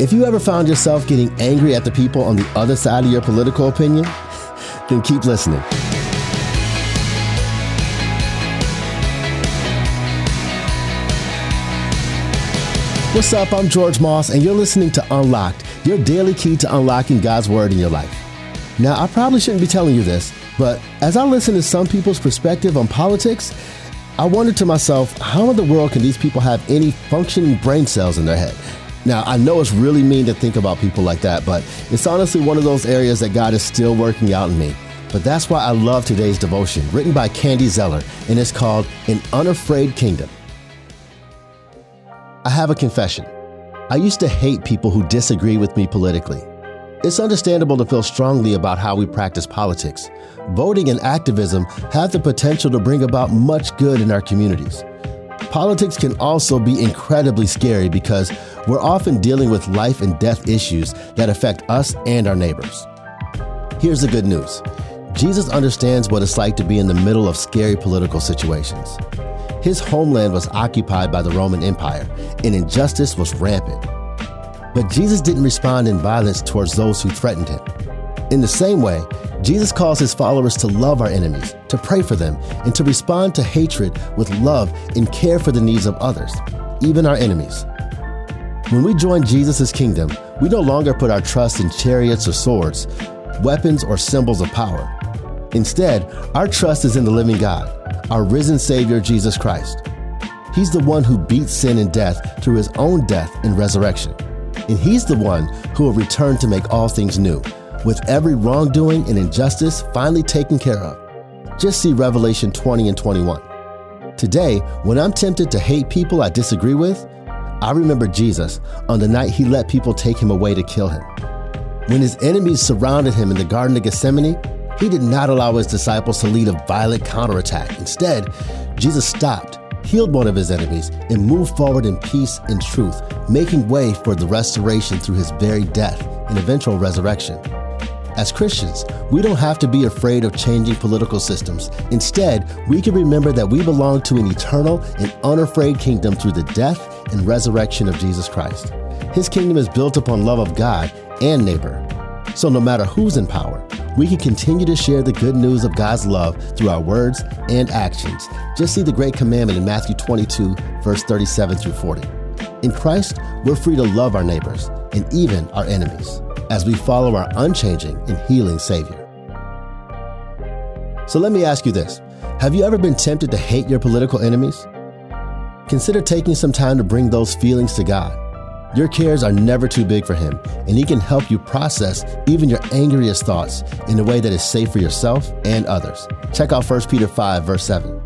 If you ever found yourself getting angry at the people on the other side of your political opinion, then keep listening. What's up? I'm George Moss, and you're listening to Unlocked, your daily key to unlocking God's Word in your life. Now, I probably shouldn't be telling you this, but as I listen to some people's perspective on politics, I wondered to myself, how in the world can these people have any functioning brain cells in their head? Now, I know it's really mean to think about people like that, but it's honestly one of those areas that God is still working out in me. But that's why I love today's devotion, written by Candy Zeller, and it's called An Unafraid Kingdom. I have a confession. I used to hate people who disagree with me politically. It's understandable to feel strongly about how we practice politics. Voting and activism have the potential to bring about much good in our communities. Politics can also be incredibly scary because we're often dealing with life and death issues that affect us and our neighbors. Here's the good news Jesus understands what it's like to be in the middle of scary political situations. His homeland was occupied by the Roman Empire, and injustice was rampant. But Jesus didn't respond in violence towards those who threatened him. In the same way, Jesus calls his followers to love our enemies, to pray for them, and to respond to hatred with love and care for the needs of others, even our enemies. When we join Jesus' kingdom, we no longer put our trust in chariots or swords, weapons or symbols of power. Instead, our trust is in the living God, our risen Savior, Jesus Christ. He's the one who beat sin and death through his own death and resurrection. And he's the one who will return to make all things new, with every wrongdoing and injustice finally taken care of. Just see Revelation 20 and 21. Today, when I'm tempted to hate people I disagree with, I remember Jesus on the night he let people take him away to kill him. When his enemies surrounded him in the Garden of Gethsemane, he did not allow his disciples to lead a violent counterattack. Instead, Jesus stopped, healed one of his enemies, and moved forward in peace and truth, making way for the restoration through his very death and eventual resurrection. As Christians, we don't have to be afraid of changing political systems. Instead, we can remember that we belong to an eternal and unafraid kingdom through the death and resurrection of Jesus Christ. His kingdom is built upon love of God and neighbor. So no matter who's in power, we can continue to share the good news of God's love through our words and actions. Just see the great commandment in Matthew 22, verse 37 through 40. In Christ, we're free to love our neighbors and even our enemies as we follow our unchanging and healing Savior. So let me ask you this Have you ever been tempted to hate your political enemies? Consider taking some time to bring those feelings to God. Your cares are never too big for Him, and He can help you process even your angriest thoughts in a way that is safe for yourself and others. Check out 1 Peter 5, verse 7.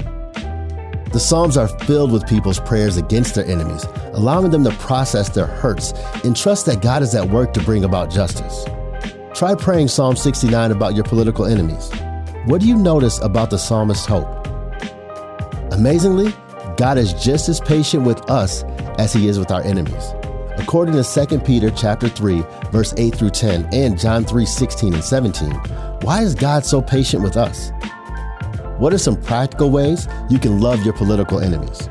The Psalms are filled with people's prayers against their enemies, allowing them to process their hurts and trust that God is at work to bring about justice. Try praying Psalm 69 about your political enemies. What do you notice about the psalmist's hope? Amazingly, God is just as patient with us as he is with our enemies. According to 2 Peter chapter 3, verse 8 through 10, and John 3, 16 and 17, why is God so patient with us? What are some practical ways you can love your political enemies?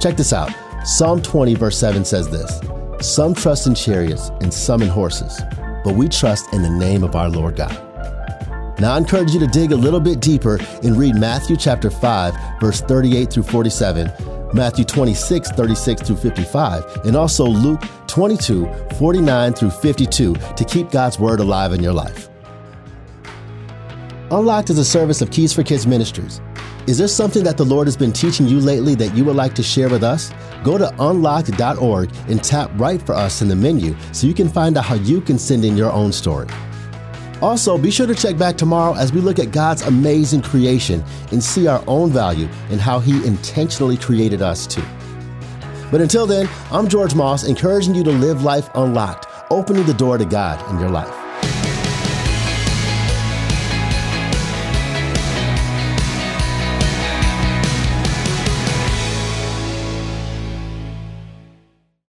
Check this out. Psalm 20, verse 7 says this Some trust in chariots and some in horses, but we trust in the name of our Lord God. Now, I encourage you to dig a little bit deeper and read Matthew chapter 5, verse 38 through 47, Matthew 26, 36 through 55, and also Luke 22, 49 through 52 to keep God's word alive in your life. Unlocked is a service of Keys for Kids Ministries. Is there something that the Lord has been teaching you lately that you would like to share with us? Go to unlocked.org and tap right for us in the menu so you can find out how you can send in your own story. Also, be sure to check back tomorrow as we look at God's amazing creation and see our own value and how He intentionally created us too. But until then, I'm George Moss, encouraging you to live life unlocked, opening the door to God in your life.